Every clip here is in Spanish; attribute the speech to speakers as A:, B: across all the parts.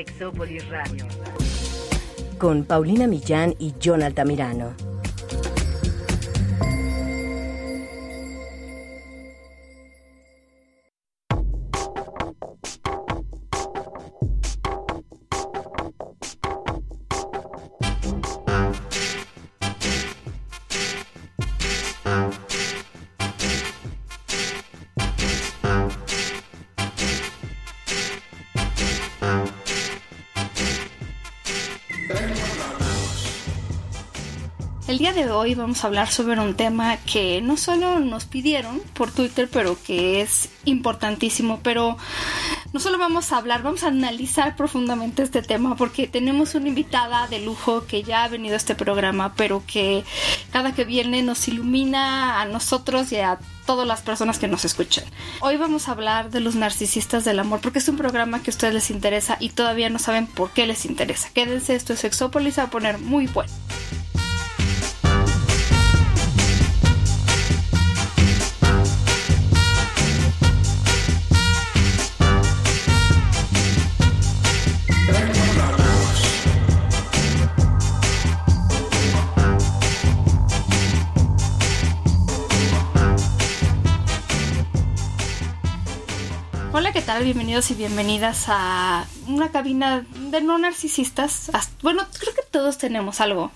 A: Sexópolis Radio.
B: Con Paulina Millán y John Altamirano.
C: Hoy vamos a hablar sobre un tema que no solo nos pidieron por Twitter, pero que es importantísimo, pero no solo vamos a hablar, vamos a analizar profundamente este tema porque tenemos una invitada de lujo que ya ha venido a este programa, pero que cada que viene nos ilumina a nosotros y a todas las personas que nos escuchan. Hoy vamos a hablar de los narcisistas del amor porque es un programa que a ustedes les interesa y todavía no saben por qué les interesa. Quédense, esto es Sexópolis, va a poner muy bueno. Bienvenidos y bienvenidas a una cabina de no narcisistas. Bueno, creo que todos tenemos algo.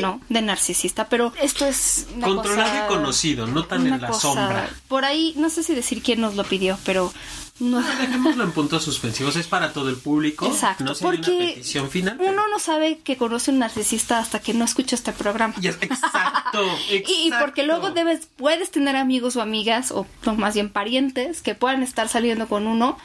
C: ¿No? De narcisista, pero esto es una
D: Controlado
C: cosa-
D: y conocido, no tan en la
C: cosa-
D: sombra.
C: Por ahí, no sé si decir quién nos lo pidió, pero no.
D: Dejémoslo en puntos suspensivos, es para todo el público.
C: Exacto,
D: no
C: porque
D: una petición final. pero-
C: Uno no sabe que conoce un narcisista hasta que no escucha este programa.
D: Ya, exacto,
C: Y, y porque
D: exacto.
C: luego debes, puedes tener amigos o amigas, o no, más bien parientes, que puedan estar saliendo con uno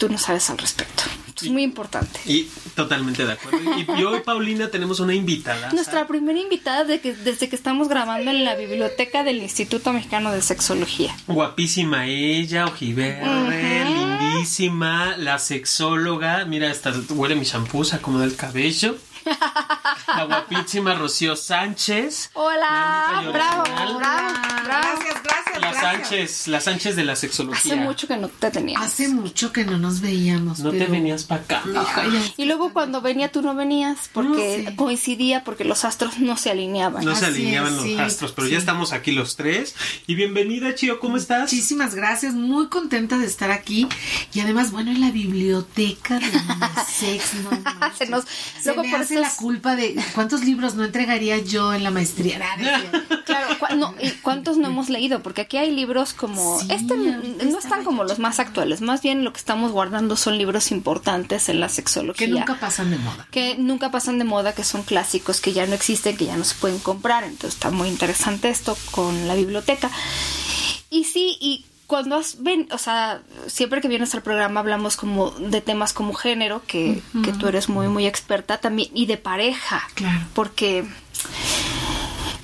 C: tú no sabes al respecto. Es muy importante.
D: Y totalmente de acuerdo. Y, y hoy, Paulina, tenemos una invitada.
C: Nuestra primera invitada de que, desde que estamos grabando en la biblioteca del Instituto Mexicano de Sexología.
D: Guapísima ella, ojiverde, lindísima, la sexóloga. Mira, hasta huele mi shampoo, se acomoda el cabello. La guapísima Rocío Sánchez.
C: Hola,
D: La
C: bravo,
D: original.
C: bravo, bravo.
E: Gracias, gracias,
D: La
E: gracias.
D: Sánchez, la Sánchez de la sexología.
C: Hace mucho que no te teníamos.
E: Hace mucho que no nos veíamos.
D: No te
E: pero-
D: venías para acá.
C: Y luego cuando venía tú no venías porque
E: No, sí.
C: coincidía porque los astros no se alineaban.
D: No se alineaban
E: es,
D: los
E: sí,
D: astros, pero
E: sí.
D: ya estamos aquí los tres. Y bienvenida, Chio, ¿cómo estás?
E: Muchísimas gracias, muy contenta de estar aquí y además, bueno, en la biblioteca de Sex, no.
C: Se nos-
E: Se
C: luego
E: me
C: por estos-
E: la culpa de cuántos libros no entregaría yo en la maestría.
C: Claro, cua- no, ¿y cuántos no hemos leído? Porque aquí hay libros como...
E: Sí,
C: este no están como los más actuales, más bien lo que estamos guardando son libros importantes en la sexología.
E: que nunca pasan de moda.
C: que nunca pasan de moda, que son clásicos, que ya no existen, que ya no se pueden comprar. Entonces está muy interesante esto con la biblioteca. Y sí, y cuando has ven, o sea, siempre que vienes al programa hablamos como de temas como género, que, que tú eres muy, muy experta también, y de pareja.
E: Claro.
C: Porque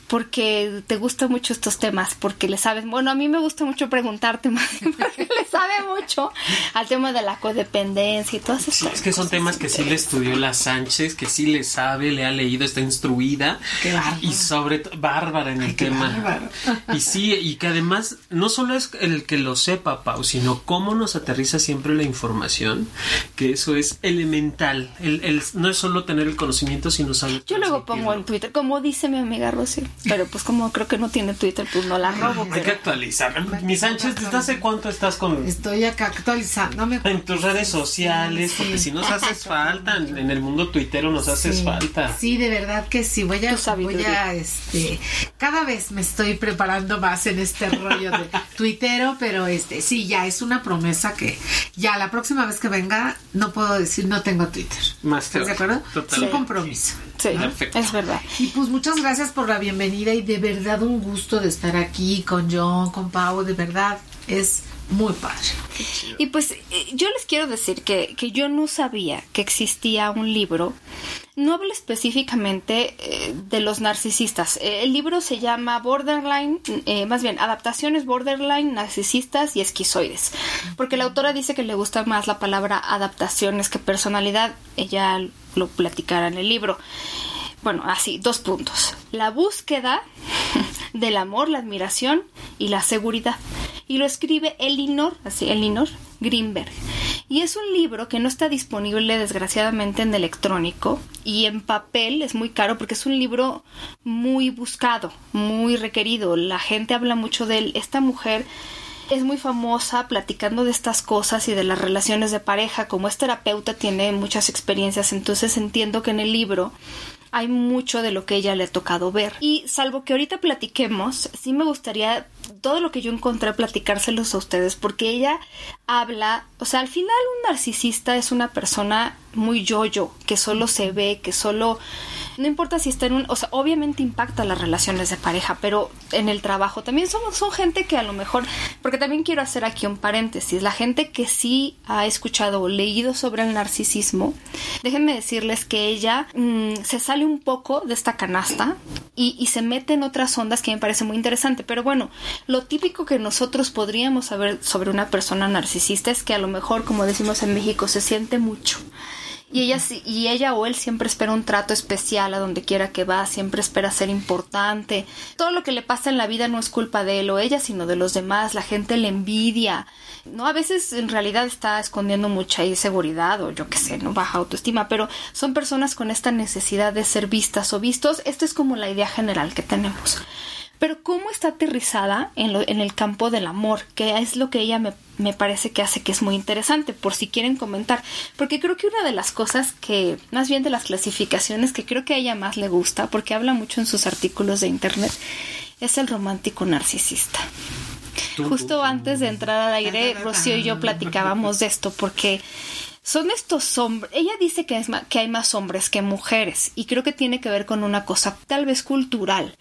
C: porque te gustan mucho estos temas, porque le sabes, bueno, a mí me gusta mucho preguntarte más, porque le sabe mucho al tema de la codependencia y todas esas
D: Sí,
C: cosas.
D: es que son temas que sí le estudió la Sánchez, que sí le sabe, le ha leído, está instruida.
E: Qué bárbaro.
D: Y sobre todo, bárbara en el
E: qué
D: tema.
E: bárbaro.
D: Y sí, y que además no solo es el que lo sepa, Pau, sino cómo nos aterriza siempre la información, que eso es elemental. El, el- no es solo tener el conocimiento, sino saber.
C: Yo luego pongo en. Twitter, como dice mi amiga Rosy, pero pues como creo que no tiene Twitter, pues no la robo.
D: Hay que actualizar. Mi Sánchez, ¿desde hace cuánto estás con,
E: Estoy acá actualizándome.
D: en tus redes sociales?
E: Sí,
D: Porque si nos haces falta, en el mundo tuitero nos haces
E: Sí,
D: falta.
E: Sí, de verdad que sí. Voy a, voy a, este, cada vez me estoy preparando más en este rollo de tuitero, pero este, sí, ya es una promesa que ya la próxima vez que venga no puedo decir no tengo Twitter.
D: Más te
E: ¿Estás de acuerdo?
D: Total.
E: Es un compromiso.
C: Sí,
D: Perfecto.
C: es verdad.
E: Y pues muchas gracias por la bienvenida y de verdad un gusto de estar aquí con John, con Pau, de verdad es muy padre.
C: Y pues eh, yo les quiero decir que, que yo no sabía que existía un libro. No habla específicamente eh, de los narcisistas. Eh, el libro se llama Borderline, eh, más bien, Adaptaciones Borderline, Narcisistas y Esquizoides. Porque la autora dice que le gusta más la palabra adaptaciones que personalidad. Ella lo platicará en el libro. Bueno, así, dos puntos. La búsqueda del amor, la admiración y la seguridad. Y lo escribe Elinor, así, Elinor Greenberg. Y es un libro que no está disponible desgraciadamente en electrónico y en papel es muy caro porque es un libro muy buscado, muy requerido. La gente habla mucho de él. Esta mujer es muy famosa platicando de estas cosas y de las relaciones de pareja. Como es terapeuta, tiene muchas experiencias, entonces entiendo que en el libro hay mucho de lo que ella le ha tocado ver. Y salvo que ahorita platiquemos, sí me gustaría todo lo que yo encontré platicárselos a ustedes porque ella habla, o sea, al final un narcisista es una persona muy yo-yo, que solo se ve, que solo no importa si está en un, o sea, obviamente impacta las relaciones de pareja, pero en el trabajo también son, son gente que a lo mejor, porque también quiero hacer aquí un paréntesis, la gente que sí ha escuchado o leído sobre el narcisismo, déjenme decirles que ella mm, se sale un poco de esta canasta y, y se mete en otras ondas que me parece muy interesante, pero bueno, lo típico que nosotros podríamos saber sobre una persona narcisista es que a lo mejor, como decimos en México, se siente mucho y ella, y ella o él siempre espera un trato especial a donde quiera que va, siempre espera ser importante. Todo lo que le pasa en la vida no es culpa de él o ella, sino de los demás. La gente le envidia. No, a veces en realidad está escondiendo mucha inseguridad o yo qué sé, no baja autoestima, pero son personas con esta necesidad de ser vistas o vistos. Esto es como la idea general que tenemos. Pero cómo está aterrizada en, lo, en el campo del amor, que es lo que ella me, me, parece que hace que es muy interesante, por si quieren comentar. Porque creo que una de las cosas que, más bien de las clasificaciones que creo que a ella más le gusta, porque habla mucho en sus artículos de internet, es el romántico narcisista. Justo antes de entrar al aire, Rocío y yo platicábamos de esto, porque son estos hombres. Ella dice que, es que hay más hombres que mujeres y creo que tiene que ver con una cosa tal vez cultural,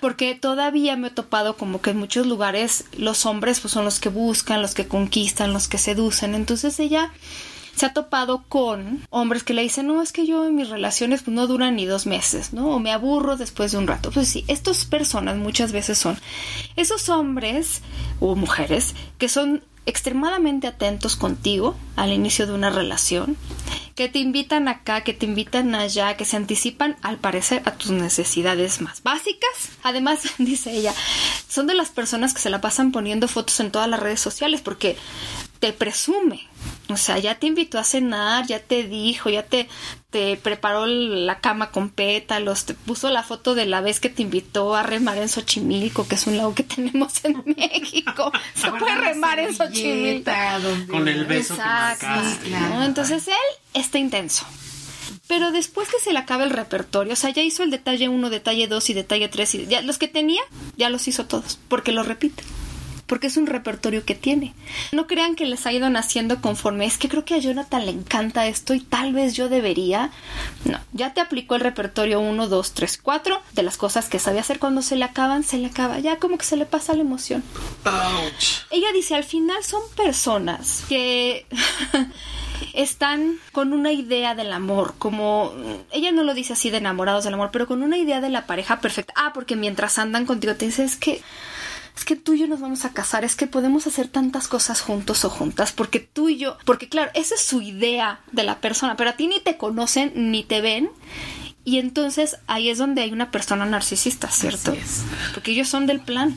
C: porque todavía me he topado como que en muchos lugares los hombres pues son los que buscan, los que conquistan, los que seducen. Entonces ella se ha topado con hombres que le dicen, no, es que yo en mis relaciones pues, no duran ni dos meses, ¿no? O me aburro después de un rato. Pues sí, estas personas muchas veces son esos hombres o mujeres que son extremadamente atentos contigo al inicio de una relación, que te invitan acá, que te invitan allá, que se anticipan al parecer a tus necesidades más básicas. Además, dice ella, son de las personas que se la pasan poniendo fotos en todas las redes sociales porque te presume. O sea, ya te invitó a cenar, ya te dijo, ya te, te preparó la cama con pétalos, te puso la foto de la vez que te invitó a remar en Xochimilco, que es un lago que tenemos en México. Se puede remar en Xochimilco.
D: Con el beso
C: Exacto. que ¿no? Entonces él está intenso. Pero después que se le acaba el repertorio, o sea, ya hizo el detalle 1, detalle 2 y detalle 3, y ya los que tenía, ya los hizo todos, porque lo repite porque es un repertorio que tiene. No crean que les ha ido naciendo conforme, es que creo que a Jonathan le encanta esto y tal vez yo debería. No, ya te aplicó el repertorio 1, 2, 3, 4 de las cosas que sabe hacer cuando se le acaban, se le acaba, ya como que se le pasa la emoción.
D: Ouch.
C: Ella dice, al final son personas que... están con una idea del amor, como ella no lo dice así de enamorados del amor, pero con una idea de la pareja perfecta. Ah, porque mientras andan contigo te dices es que es que tú y yo nos vamos a casar, es que podemos hacer tantas cosas juntos o juntas, porque tú y yo, porque claro, esa es su idea de la persona, pero a ti ni te conocen ni te ven. Y entonces ahí es donde hay una persona narcisista, ¿cierto? Porque ellos son del plan.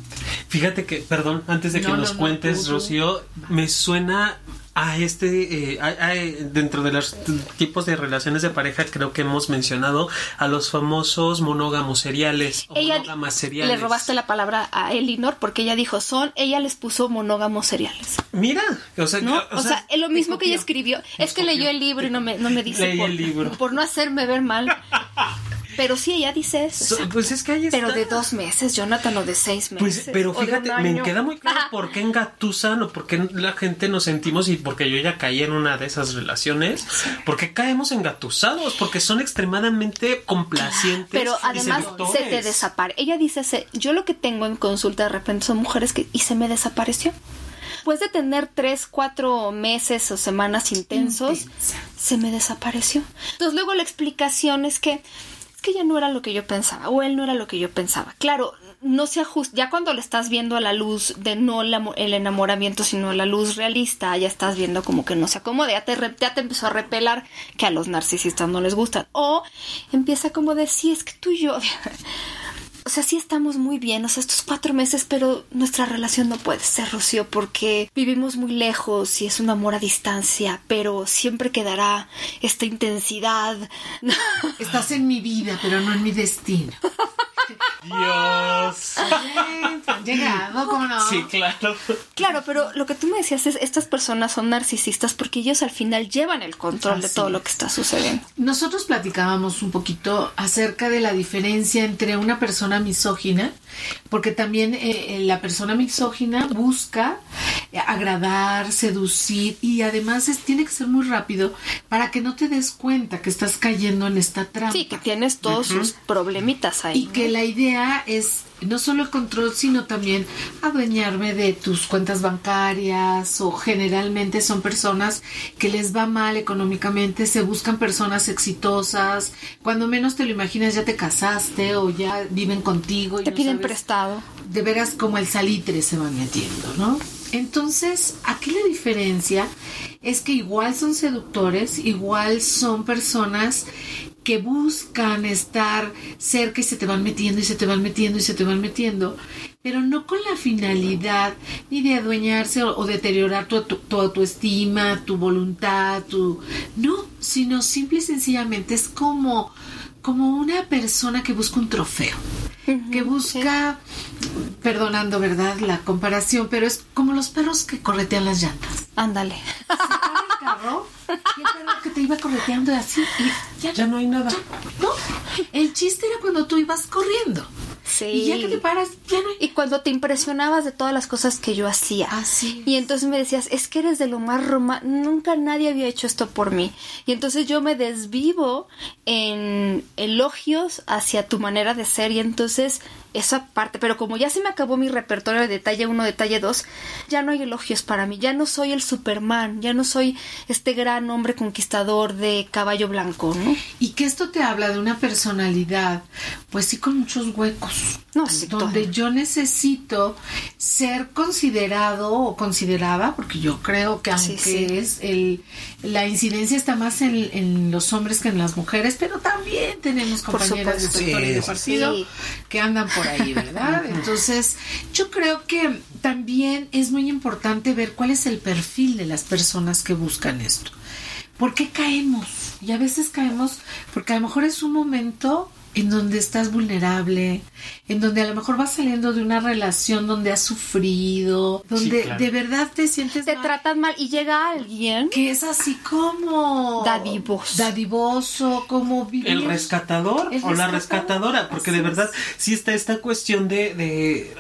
D: Fíjate que, perdón, antes de que
E: No,
D: nos
E: no, no,
D: cuentes. Rocío, me suena a este, eh, a- a- dentro de los tipos de relaciones de pareja, creo que hemos mencionado a los famosos monógamos seriales o
C: Ella
D: monógamas seriales.
C: le robaste la palabra a Elinor porque ella dijo son, ella les puso monógamos seriales.
D: Mira, o sea,
C: ¿No? O, sea, lo mismo que ella escribió. Es que leyó el libro y no me, no me dice
D: Leí
C: por,
D: el libro.
C: por no hacerme ver mal. Pero sí, ella dice eso.
D: So-
C: o sea,
D: pues es que ahí está.
C: pero de dos meses, Jonathan, o de seis meses.
D: Pues, pero fíjate, me queda muy claro por qué engatusan o por qué la gente nos sentimos y porque yo ya caí en una de esas relaciones. ¿Por qué caemos engatusados? Porque son extremadamente complacientes.
C: Pero además se te desaparece. Ella dice, se- yo lo que tengo en consulta de repente son mujeres que... Y se me desapareció. Después de tener tres, cuatro meses o semanas intensos,
E: Intensa.
C: se me desapareció. Entonces luego la explicación es que que ya no era lo que yo pensaba o él no era lo que yo pensaba. Claro, no se ajusta. Ya cuando le estás viendo a la luz de no el, amo- el enamoramiento, sino la luz realista, ya estás viendo como que no se acomoda. Ya te, te empezó a repelar que a los narcisistas no les gustan. O empieza como de, sí, es que tú y yo. o sea, sí estamos muy bien, o sea, estos cuatro meses, pero nuestra relación no puede ser, Rocío, porque vivimos muy lejos y es un amor a distancia, pero siempre quedará esta intensidad.
E: Estás en mi vida, pero no en mi destino.
D: Dios.
E: Llegado, ¿cómo no?
D: Sí, claro.
C: Claro, pero lo que tú me decías es, estas personas son narcisistas porque ellos al final llevan el control de todo
E: es.
C: lo que está sucediendo.
E: Nosotros platicábamos un poquito acerca de la diferencia entre una persona misógina, porque también eh, eh, la persona misógina busca eh, agradar, seducir y además es, tiene que ser muy rápido para que no te des cuenta que estás cayendo en esta trampa.
C: Sí, que tienes todos sus problemitas ahí.
E: Y que la idea es no solo el control, sino también adueñarme de tus cuentas bancarias o generalmente son personas que les va mal económicamente, se buscan personas exitosas, cuando menos te lo imaginas ya te casaste o ya viven contigo y
C: Te
E: no
C: piden
E: sabes-
C: prestado.
E: de veras como el salitre se van metiendo, ¿no? Entonces, aquí la diferencia es que igual son seductores, igual son personas que buscan estar cerca y se te van metiendo y se te van metiendo y se te van metiendo, pero no con la finalidad ni de adueñarse o, o deteriorar tu, tu, tu autoestima, tu voluntad, tu... No, sino simple y sencillamente es como, como una persona que busca un trofeo que busca, perdonando, ¿verdad? La comparación, pero es como los perros que corretean las llantas.
C: Ándale.
E: Se para el carro y el perro que te iba correteando así y ya,
D: Ya no hay nada.
E: no. El chiste era cuando tú ibas corriendo.
C: Sí.
E: Y ya que te paras, ya no hay
C: Y cuando te impresionabas de todas las cosas que yo hacía.
E: Así
C: Y entonces me decías, es que eres de lo más romántico. Nunca nadie había hecho esto por mí. Y entonces yo me desvivo en elogios hacia tu manera de ser. Y entonces esa parte. Pero como ya se me acabó mi repertorio de detalle 1, detalle 2, ya no hay elogios para mí. Ya no soy el Superman. Ya no soy este gran hombre conquistador de caballo blanco, ¿no?
E: Y que esto te habla de una personalidad, pues sí, con muchos huecos.
C: No, sí,
E: donde
C: todo.
E: yo necesito ser considerado o considerada, porque yo creo que aunque
C: sí.
E: es el la incidencia está más en, en los hombres que en las mujeres, pero también tenemos compañeras de sector y de partido
C: sí.
E: que andan por ahí, ¿verdad? Entonces, yo creo que también es muy importante ver cuál es el perfil de las personas que buscan esto. ¿Por qué caemos? Y a veces caemos porque a lo mejor es un momento en donde estás vulnerable, en donde a lo mejor vas saliendo de una relación donde has sufrido, donde
D: claro.
E: de verdad te sientes
C: Te
E: mal,
C: tratan mal y llega alguien.
E: que es así como
C: Dadivoso.
E: dadivoso, como vivir
D: el rescatador
E: El
D: o la
E: rescatador,
D: rescatadora, porque
E: así
D: de verdad
E: es.
D: sí está esta cuestión de, de-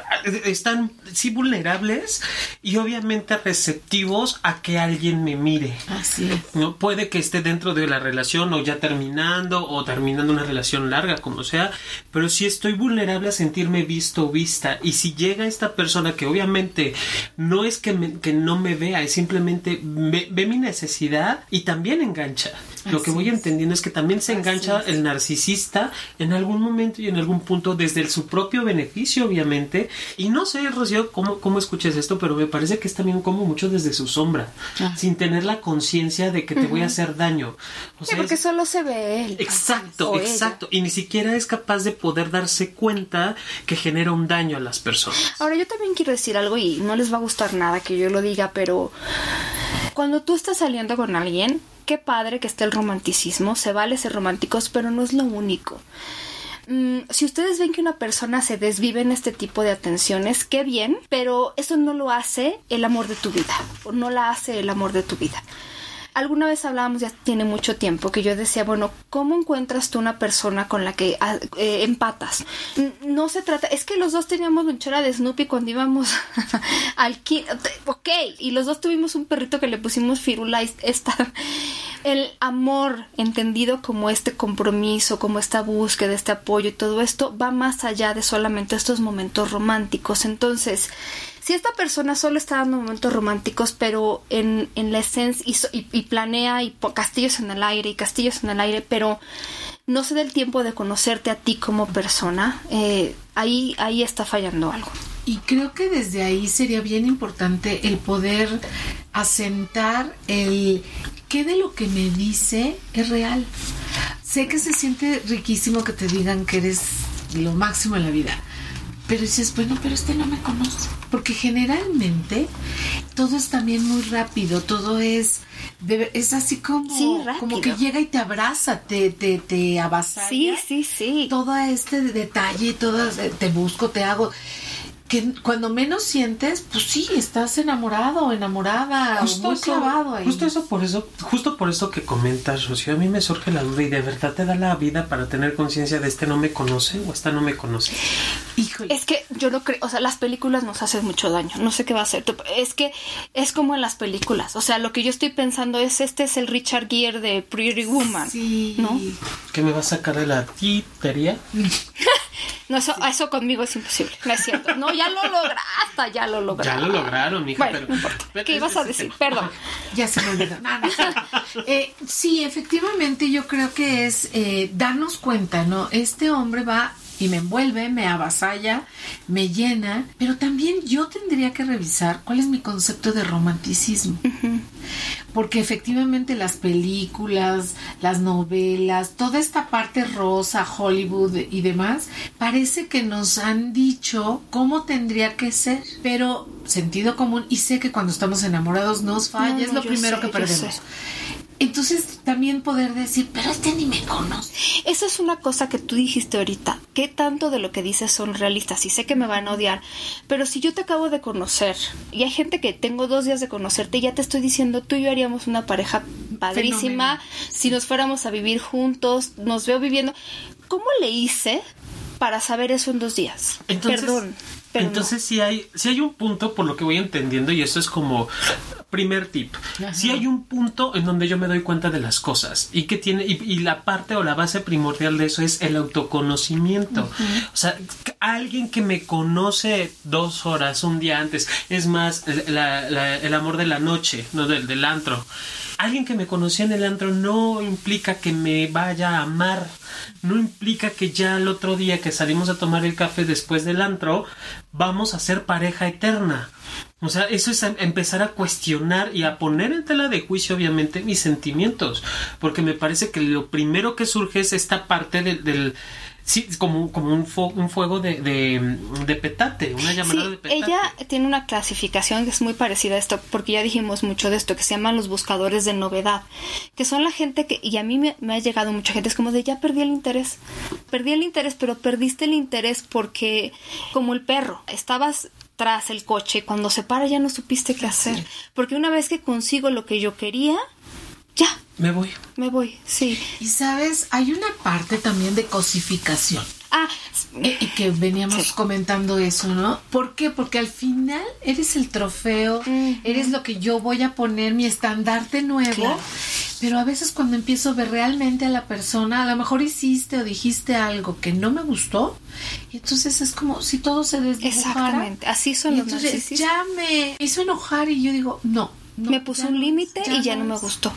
D: están sí vulnerables y obviamente receptivos a que alguien me mire.
E: Así es.
D: No puede que esté dentro de la relación o ya terminando o terminando una relación larga, como sea, pero sí estoy vulnerable a sentirme visto o vista. Y si llega esta persona que obviamente no es que, me- que no me vea, es simplemente ve, ve mi necesidad y también engancha. Lo que voy entendiendo es que también se engancha el narcisista en algún momento y en algún punto desde el- su propio beneficio, obviamente. Y no sé, Rocío, cómo, cómo escuches esto, pero me parece que es también como mucho desde su sombra,
E: Ah.
D: sin tener la conciencia de que te voy a hacer daño. O
C: Sí, porque
D: es-
C: solo se ve él.
D: Exacto,
C: ella.
D: exacto. Y ni siquiera es capaz de poder darse cuenta que genera un daño a las personas.
C: Ahora yo también quiero decir algo y no les va a gustar nada que yo lo diga, pero cuando tú estás saliendo con alguien, qué padre que esté el romanticismo, se vale ser románticos, pero no es lo único. Mm, si ustedes ven que una persona se desvive en este tipo de atenciones, qué bien, pero eso no lo hace el amor de tu vida, o no la hace el amor de tu vida. Alguna vez hablábamos, ya tiene mucho tiempo, que yo decía, bueno, ¿cómo encuentras tú una persona con la que ah, eh, empatas? No se trata, es que los dos teníamos lonchera de Snoopy cuando íbamos al ok, y los dos tuvimos un perrito que le pusimos Firula, esta, el amor entendido como este compromiso, como esta búsqueda, este apoyo y todo esto va más allá de solamente estos momentos románticos. Entonces, si esta persona solo está dando momentos románticos, pero en, en la esencia y, y- y planea y castillos en el aire y castillos en el aire, pero no se da el tiempo de conocerte a ti como persona, eh, ahí, ahí está fallando algo.
E: Y creo que desde ahí sería bien importante el poder asentar el qué de lo que me dice es real. Sé que se siente riquísimo que te digan que eres lo máximo en la vida. Pero dices, bueno, pero este no me conoce. Porque generalmente todo es también muy rápido, todo es de- es así como,
C: Sí,
E: como que llega y te abraza, te, te, te avasalla.
C: Sí, sí, sí.
E: Todo este detalle, todo te busco, te hago. Que cuando menos sientes, pues sí, estás enamorado enamorada, o muy clavado ahí.
D: justo eso por eso, justo por eso que comentas, Rocío, a mí me surge la duda y de verdad te da la vida para tener conciencia de este no me conoce o esta no me conoce.
E: Híjole.
C: Es que yo lo creo, o sea, las películas nos hacen mucho daño. No sé qué va a hacer. Es que es como en las películas. O sea, lo que yo estoy pensando es este es el Richard Gere de Pretty Woman.
E: Sí.
C: ¿No?
D: ¿Qué me va a sacar de la titería?
C: No, eso, eso conmigo es imposible. No es cierto. No, ya lo lograste, ya lo
D: Ya
C: lograste.
D: lo lograron, mija,
C: Bueno,
D: pero, pero
C: ¿Qué ibas a decir?
D: tema.
C: Perdón.
E: Ya se me olvidó. No, no. Eh, sí, efectivamente, yo creo que es eh, darnos cuenta, ¿no? Este hombre va y me envuelve, me avasalla, me llena, pero también yo tendría que revisar cuál es mi concepto de romanticismo. Porque efectivamente las películas, las novelas, toda esta parte rosa, Hollywood y demás, parece que nos han dicho cómo tendría que ser, pero sentido común y sé que cuando estamos enamorados nos falla,
C: No,
E: es lo primero
C: sé,
E: que perdemos. Entonces también poder decir, pero este ni me conoce.
C: Esa es una cosa que tú dijiste ahorita. ¿Qué tanto de lo que dices son realistas? Y sé que me van a odiar, pero si yo te acabo de conocer y hay gente que tengo dos días de conocerte y ya te estoy diciendo, tú y yo haríamos una pareja padrísima
E: Fenomenal.
C: si nos fuéramos a vivir juntos, nos veo viviendo. ¿Cómo le hice para saber eso en dos días?
D: Entonces,
C: Perdón. Pero no.
D: entonces sí hay, sí hay un punto por lo que voy entendiendo y eso es como primer tip.
E: Ajá.
D: Sí hay un punto en donde yo me doy cuenta de las cosas y que tiene y, y la parte o la base primordial de eso es el autoconocimiento. O sea, alguien que me conoce dos horas un día antes, es más la- la- el amor de la noche, no del, del antro. Alguien que me conoció en el antro no implica que me vaya a amar, no implica que ya el otro día que salimos a tomar el café después del antro vamos a ser pareja eterna. O sea, eso es em- empezar a cuestionar y a poner en tela de juicio, obviamente, mis sentimientos. Porque me parece que lo primero que surge es esta parte del sí, como, como un, fo- un fuego de, de, de petate, una llamada de
C: Sí,
D: petate.
C: ella tiene una clasificación que es muy parecida a esto, porque ya dijimos mucho de esto, que se llaman los buscadores de novedad, que son la gente que, y a mí me, me ha llegado mucha gente, es como de ya perdí el interés, perdí el interés, pero perdiste el interés porque, como el perro, estabas tras el coche cuando se para ya no supiste qué hacer, porque una vez que consigo lo que yo quería, ya,
D: Me voy.
C: me voy, sí.
E: Y sabes, hay una parte también de cosificación.
C: Ah,
E: Eh, Y que veníamos
C: Sí.
E: comentando eso, ¿no? ¿Por qué? Porque al final eres el trofeo, eres lo que yo voy a poner, mi estandarte nuevo.
C: Claro.
E: Pero a veces cuando empiezo a ver realmente a la persona, a lo mejor hiciste o dijiste algo que no me gustó, y entonces es como si todo se desdibujara.
C: exactamente, así son
E: Y
C: los
E: entonces
C: narcisistas.
E: ya me hizo enojar y yo digo, no. No,
C: me puso un límite y ya no me gustó.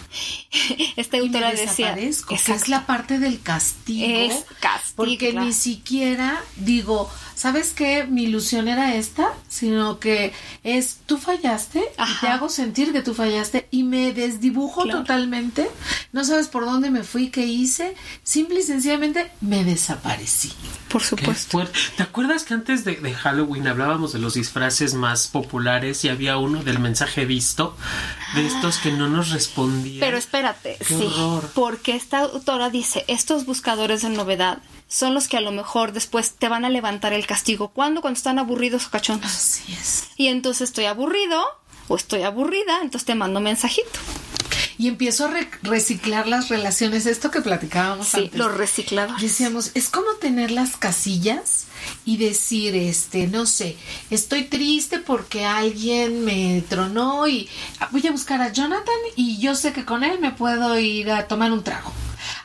C: Esta autora decía,
E: que es la parte del castigo.
C: Es castigo,
E: Porque
C: claro.
E: ni siquiera digo, ¿sabes qué? Mi ilusión era esta, sino que es tú fallaste, y te hago sentir que tú fallaste y me desdibujo
C: Claro.
E: totalmente. No sabes por dónde me fui, qué hice. Simple y sencillamente me desaparecí.
C: por supuesto.
D: ¿Te acuerdas que antes de, de Halloween hablábamos de los disfraces más populares y había uno del mensaje visto? De estos que no nos respondían.
C: Pero espérate,
D: Qué
C: sí,
D: horror.
C: porque esta autora dice, estos buscadores de novedad son los que a lo mejor después te van a levantar el castigo. ¿Cuándo? Cuando están aburridos o cachondos.
E: Así es.
C: Y entonces estoy aburrido o estoy aburrida, entonces te mando mensajito.
E: Y empiezo a re- reciclar las relaciones, esto que platicábamos
C: Sí,
E: antes.
C: los recicladores.
E: Decíamos, es como tener las casillas y decir, este, no sé, estoy triste porque alguien me tronó y ah, voy a buscar a Jonathan y yo sé que con él me puedo ir a tomar un trago.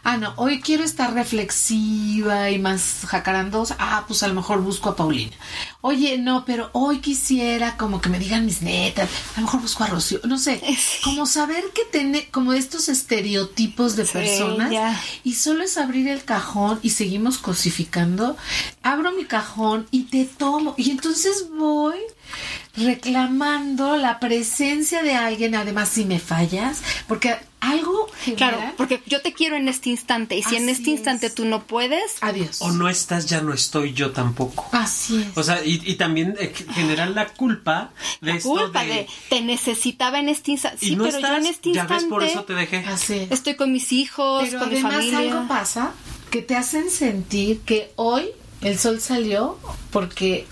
E: Ah, no, hoy quiero estar reflexiva y más jacarandosa. Ah, pues a lo mejor busco a Paulina. Oye, no, pero hoy quisiera como que me digan mis netas. A lo mejor busco a Rocío. No sé,
C: Sí.
E: como saber que tiene como estos estereotipos de personas y solo es abrir el cajón y seguimos cosificando. Abro mi cajón y te tomo. Y entonces voy reclamando la presencia de alguien, además si me fallas, porque algo
C: Claro, porque yo te quiero en este instante y si en este instante
E: es.
C: tú no puedes,
E: adiós.
D: O no estás, ya no estoy yo tampoco.
E: Así es.
D: O sea, y, y también eh, generar la culpa de
C: la
D: esto
C: culpa
D: de,
C: de, te necesitaba en este instante. Sí,
D: no
C: pero
D: estás,
C: yo en este
D: ya
C: instante
D: ves, por eso te dejé.
E: Así es.
C: estoy con mis hijos,
E: Pero
C: con mi
E: además
C: familia.
E: algo pasa que te hacen sentir que hoy el sol salió porque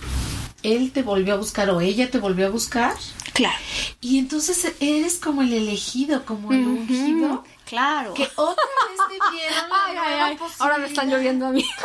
E: él te volvió a buscar o ella te volvió a buscar
C: Claro.
E: y entonces eres como el elegido, como el ungido.
C: Claro.
E: Que otra vez te dieron la
C: Ay, ay,
E: nueva
C: ay. Ahora me están lloviendo a mí.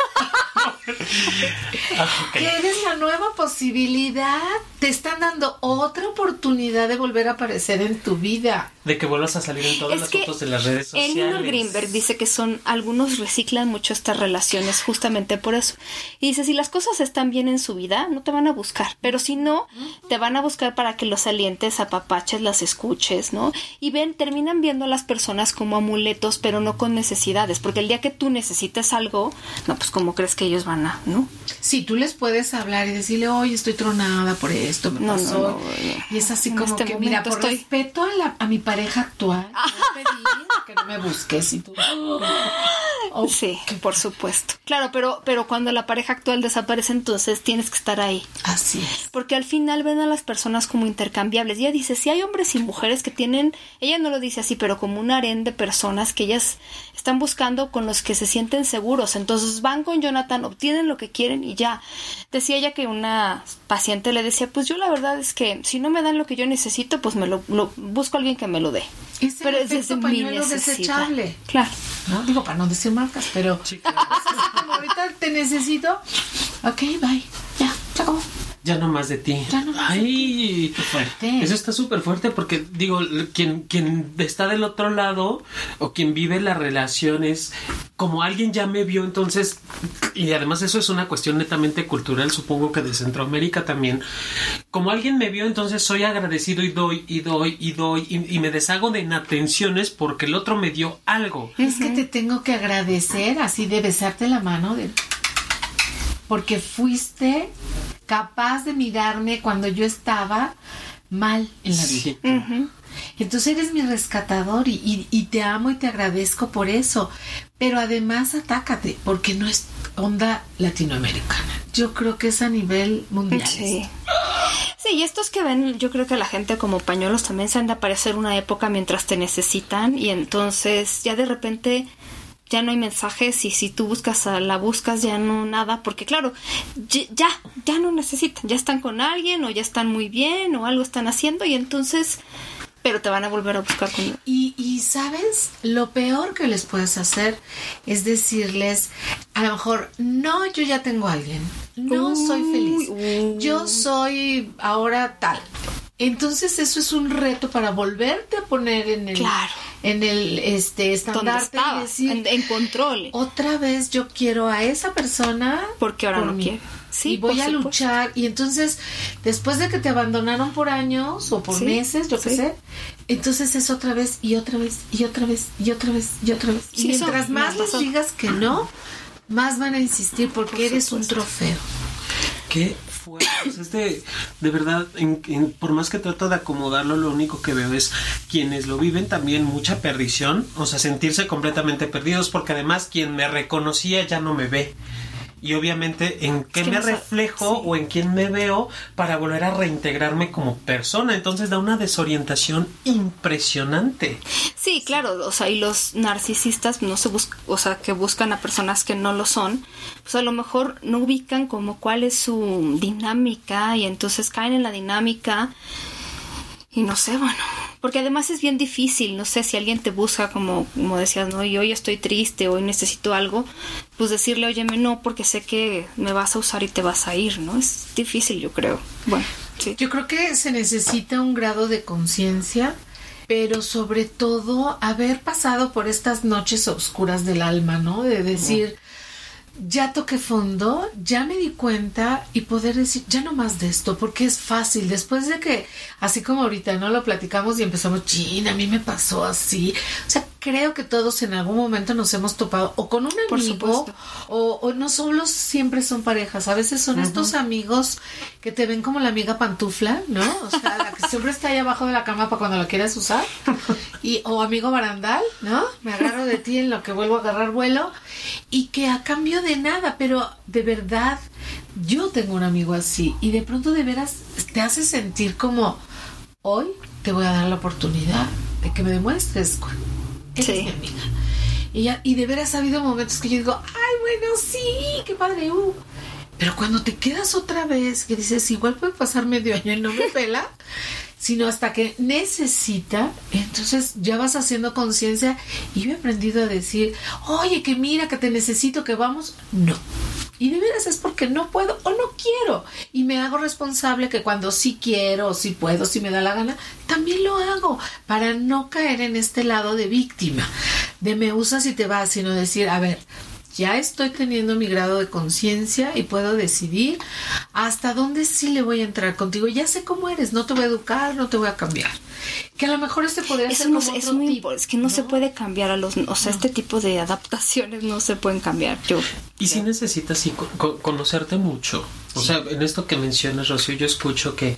D: Ah.
E: Que eres la nueva posibilidad. Te están dando otra oportunidad de volver a aparecer en tu vida.
D: De que vuelvas a salir en todas
C: Es
D: las
C: que
D: fotos de las redes sociales.
C: Eleanor Greenberg dice que son algunos reciclan mucho estas relaciones justamente por eso. Y dice, si las cosas están bien en su vida, no te van a buscar, pero si no, te van a buscar para que los alientes, apapaches, las escuches, ¿no? Y ven, terminan viendo a las personas como amuletos, pero no con necesidades, porque el día que tú necesites algo, no, pues como crees que ellos van a, ¿no?
E: Si tú les puedes hablar y decirle, oye, estoy tronada por esto, me
C: No,
E: pasó.
C: no, no.
E: Y es así
C: En
E: como
C: este
E: que, mira, por
C: estoy-
E: respeto a, la- a mi pareja actual, que no me busques y tú. Oh,
C: Sí, por supuesto. Claro, pero, pero cuando la pareja actual desaparece, entonces tienes que estar ahí.
E: Así es.
C: Porque al final ven a las personas como intercambiables. Ella dice, si hay hombres y mujeres que tienen, ella no lo dice así, pero como un harén de personas que ellas están buscando con los que se sienten seguros. Entonces van con Jonathan, obtienen lo que quieren y ya. Decía ella que una paciente le decía, pues yo la verdad es que si no me dan lo que yo necesito, pues me lo, lo- busco a alguien que me lo dé.
E: Es el efecto
C: desde mi
E: pañuelo
C: necesidad.
E: desechable.
C: Claro.
E: ¿no? Digo, para no decir marcas, pero
D: Sí, claro.
E: es como ahorita te necesito. Ok, bye. Ya, se acabó.
D: Ya no más de ti.
E: Ya no más de
D: Ay,
E: fuerte.
D: Eso está súper fuerte porque, digo, quien, quien está del otro lado o quien vive la relación es como alguien ya me vio, entonces, y además eso es una cuestión netamente cultural, supongo que de Centroamérica también. Como alguien me vio, entonces soy agradecido y doy, y doy, y doy, y, y me deshago de inatenciones porque el otro me dio algo.
E: Es que te tengo que agradecer así de besarte la mano de porque fuiste capaz de mirarme cuando yo estaba mal en la vida.
D: Sí.
E: Entonces eres mi rescatador y, y- y te amo y te agradezco por eso. Pero además atácate, porque no es onda latinoamericana. Yo creo que es a nivel mundial.
C: Sí. Sí, y estos que ven, yo creo que la gente como pañuelos también se han de aparecer una época mientras te necesitan y entonces ya de repente ya no hay mensajes y si tú buscas a la buscas ya no nada, porque claro, ya, ya no necesitan, ya están con alguien o ya están muy bien o algo están haciendo y entonces, pero te van a volver a buscar con...
E: Y, y, sabes, lo peor que les puedes hacer es decirles, a lo mejor, no, yo ya tengo a alguien, no soy feliz, yo soy ahora tal. Entonces eso es un reto para volverte a poner en el,
C: Claro.
E: en el este
C: ¿Dónde
E: estandarte y
C: estabas?
E: decir,
C: En, en control.
E: otra vez yo quiero a esa persona
C: Porque ahora
E: por
C: no
E: mí.
C: quiere. Sí,
E: y voy a
C: supuesto.
E: luchar y entonces después de que te abandonaron por años o por
C: Sí,
E: meses yo qué
C: sí.
E: sé entonces es otra vez y otra vez y otra vez y otra vez y otra vez
C: Sí,
E: y mientras más les digas que no más van a insistir porque
C: Por
E: eres un trofeo
D: Qué fuerte. Es de, de verdad, en- en- por más que trato de acomodarlo, lo único que veo es quienes lo viven también mucha perdición, o sea, sentirse completamente perdidos, porque además quien me reconocía ya no me ve. Y obviamente en qué
C: que
D: me
C: no
D: reflejo
C: sí.
D: o en quién me veo para volver a reintegrarme como persona. Entonces da una desorientación impresionante.
C: Sí, claro, o sea, y los narcisistas no se buscan, o sea, que buscan a personas que no lo son, pues a lo mejor no ubican como cuál es su dinámica y entonces caen en la dinámica y no sé, bueno, porque además es bien difícil, no sé si alguien te busca como como decías, no, y hoy estoy triste, hoy necesito algo, pues decirle, "Óyeme, no, porque sé que me vas a usar y te vas a ir", ¿no? Es difícil, yo creo. Bueno, sí.
E: yo creo que se necesita un grado de conciencia pero sobre todo haber pasado por estas noches oscuras del alma, ¿no? De decir, ya toqué fondo, ya me di cuenta y poder decir, ya no más de esto, porque es fácil. Después de que, así como ahorita, ¿no? Lo platicamos y empezamos, chin, a mí me pasó así. O sea, creo que todos en algún momento nos hemos topado o con un amigo o no solo siempre son parejas, a veces son estos amigos que te ven como la amiga pantufla, ¿no? O sea, la que siempre está ahí abajo de la cama para cuando la quieras usar. y, o amigo barandal, ¿no? Me agarro de ti en lo que vuelvo a agarrar vuelo y que a cambio de nada, pero de verdad yo tengo un amigo así y de pronto de veras te hace sentir como hoy te voy a dar la oportunidad de que me demuestres eres
C: Sí.
E: mi amiga. Y, ya, y de veras ha habido momentos que yo digo, ay, bueno, sí, qué padre, uh. Pero cuando te quedas otra vez, que dices, igual puede pasar medio año y no me pela, sino hasta que necesita, entonces ya vas haciendo conciencia y yo he aprendido a decir, oye, que mira, que te necesito, que vamos, no. Y de veras es porque no puedo o no quiero. Y me hago responsable que cuando sí quiero sí puedo, si me da la gana, también lo hago para no caer en este lado de víctima, de me usas y te vas, sino decir, a ver, ya estoy teniendo mi grado de conciencia y puedo decidir hasta dónde sí le voy a entrar contigo. Ya sé cómo eres, no te voy a educar, no te voy a cambiar. Que a lo mejor este podría
C: Eso
E: ser
C: no,
E: como
C: es
E: otro
C: muy
E: tipo,
C: es que no, se puede cambiar a los, o sea, este tipo de adaptaciones no se pueden cambiar. Yo
D: Y si necesitas sí, co- co- conocerte mucho. O sea, en esto que mencionas, Rocío, yo escucho que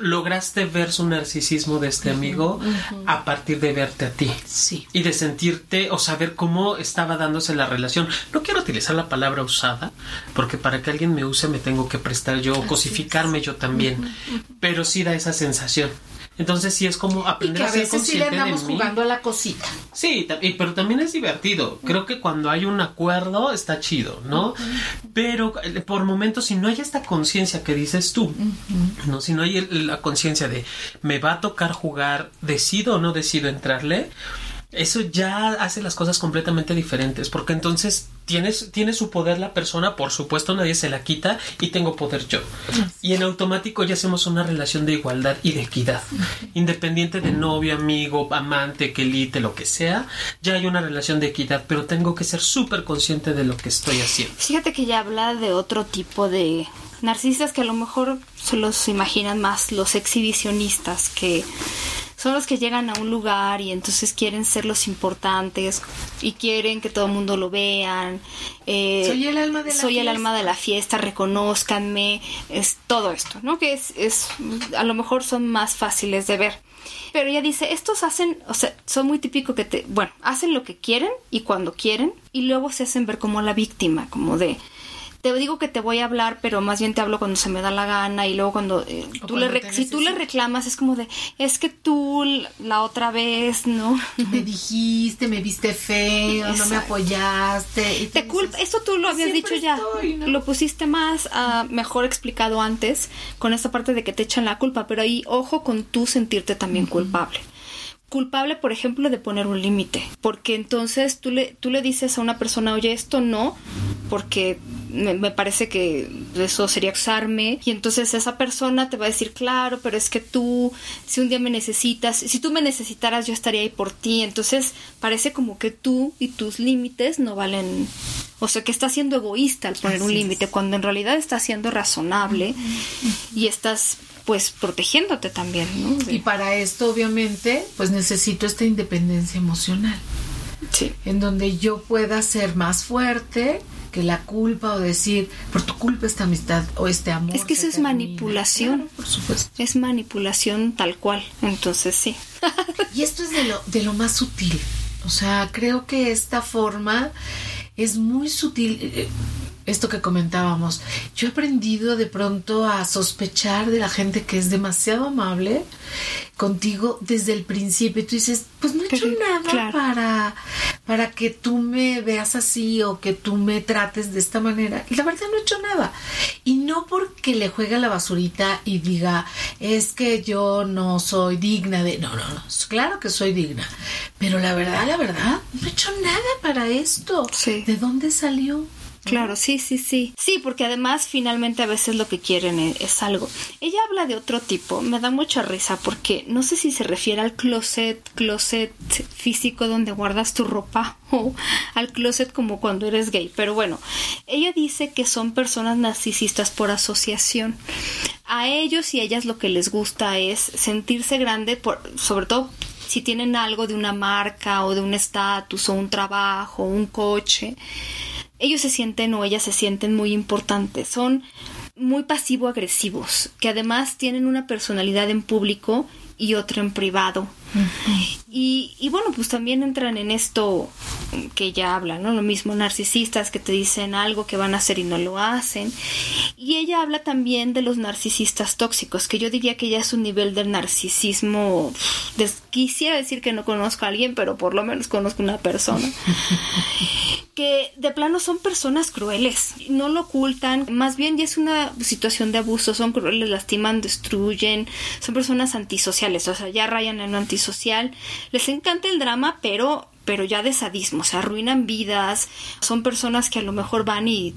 D: lograste ver su narcisismo de este amigo a partir de verte a ti.
E: Sí.
D: Y de sentirte o saber cómo estaba dándose la relación. No quiero utilizar la palabra usada, porque para que alguien me use me tengo que prestar yo o cosificarme yo también. Pero sí da esa sensación. Entonces sí es como
E: Y
D: aprender
E: que a
D: a
E: veces sí le andamos jugando a la cosita.
D: Sí, y- pero también es divertido. Creo que cuando hay un acuerdo está chido, ¿no? Pero eh, por momentos, si no hay esta conciencia que dices tú, ¿no? Si no hay la conciencia de me va a tocar jugar, decido o no decido entrarle, eso ya hace las cosas completamente diferentes, porque entonces tienes, tiene su poder la persona, por supuesto nadie se la quita y tengo poder yo. Y en automático ya hacemos una relación de igualdad y de equidad. Independiente de novio, amigo, amante, quelite, lo que sea, ya hay una relación de equidad, pero tengo que ser súper consciente de lo que estoy haciendo.
C: Fíjate que ya habla de otro tipo de narcisistas que a lo mejor se los imaginan más los exhibicionistas, que son los que llegan a un lugar y entonces quieren ser los importantes y quieren que todo el mundo lo vean. eh,
E: Soy el alma de la
C: soy el
E: fiesta.
C: alma de la fiesta, reconózcanme, es todo esto, ¿no? Que es, es, a lo mejor son más fáciles de ver. Pero ella dice, estos hacen, o sea, son muy típicos que te, bueno, hacen lo que quieren y cuando quieren y luego se hacen ver como la víctima, como de, te digo que te voy a hablar, pero más bien te hablo cuando se me da la gana y luego cuando eh, tú le
E: cuando te
C: si tú le reclamas es como de, es que tú la otra vez, ¿no?
E: Me dijiste, me viste feo, no me apoyaste. y tú
C: Te culpa, esto tú lo habías dicho ya,
E: estoy, ¿no?
C: lo pusiste más ah, mejor explicado antes con esta parte de que te echan la culpa, pero ahí ojo con tú sentirte también culpable. Culpable, por ejemplo, de poner un límite, porque entonces tú le, tú le dices a una persona, oye, esto no, porque me, me parece que eso sería usarme, y entonces esa persona te va a decir, claro, pero es que tú, si un día me necesitas, si tú me necesitaras, yo estaría ahí por ti, entonces parece como que tú y tus límites no valen o sea, que estás siendo egoísta al poner un
E: Así
C: límite, cuando en realidad estás siendo razonable y estás, pues, protegiéndote también, ¿no? De-
E: Y para esto, obviamente, pues necesito esta independencia emocional,
C: sí.
E: en donde yo pueda ser más fuerte que la culpa o decir, por tu culpa esta amistad o este amor.
C: Es que eso es
E: termina".
C: manipulación.
E: Claro, por supuesto.
C: Es manipulación tal cual. Entonces, sí.
E: Y esto es de lo, de lo más sutil. O sea, creo que esta forma es muy sutil. Esto que comentábamos. Yo he aprendido de pronto a sospechar de la gente que es demasiado amable contigo desde el principio. Y tú dices, pues no he hecho nada
C: claro.
E: para, para que tú me veas así o que tú me trates de esta manera. La verdad no he hecho nada. Y no porque le juegue a la basurita y diga, es que yo no soy digna de... No, no, no. Claro que soy digna. Pero la verdad, la verdad, no he hecho nada para esto.
C: Sí.
E: ¿De dónde salió?
C: Claro, sí, sí, sí. Sí, porque además finalmente a veces lo que quieren es, es algo. Ella habla de otro tipo, me da mucha risa porque no sé si se refiere al closet, closet físico donde guardas tu ropa o al closet como cuando eres gay, pero bueno, ella dice que son personas narcisistas por asociación. A ellos y ellas lo que les gusta es sentirse grande, por, sobre todo si tienen algo de una marca o de un estatus o un trabajo, un coche ellos se sienten o ellas se sienten muy importantes, son muy pasivo-agresivos, que además tienen una personalidad en público y otra en privado. Y, y, bueno, pues también entran en esto que ya habla, ¿no? Lo mismo, narcisistas que te dicen algo que van a hacer y no lo hacen. Y ella habla también de los narcisistas tóxicos, que yo diría que ya es un nivel de narcisismo. quisiera decir que no conozco a alguien, pero por lo menos conozco una persona. que de plano son personas crueles, no lo ocultan, más bien ya es una situación de abuso, son crueles, lastiman, destruyen, son personas antisociales, o sea, ya rayan en lo antisocial, les encanta el drama, pero pero ya de sadismo, se arruinan vidas, son personas que a lo mejor van y,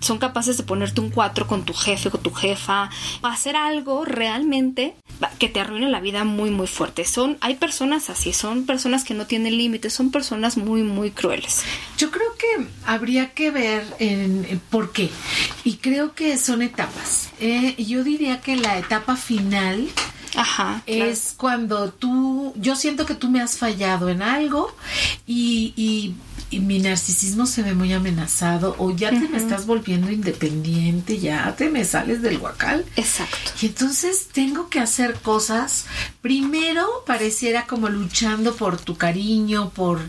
C: son capaces de ponerte un cuatro con tu jefe, con tu jefa, hacer algo realmente que te arruine la vida muy muy fuerte. Son, hay personas así, son personas que no tienen límites, son personas muy muy crueles.
E: Yo creo que habría que ver en, por qué. Y creo que son etapas. Eh, yo diría que la etapa final
C: Ajá,
E: es cuando tú, yo siento que tú me has fallado en algo y, y, mi narcisismo se ve muy amenazado o ya te me estás volviendo independiente, ya te me sales del huacal.
C: Exacto.
E: Y entonces tengo que hacer cosas, primero pareciera como luchando por tu cariño, por,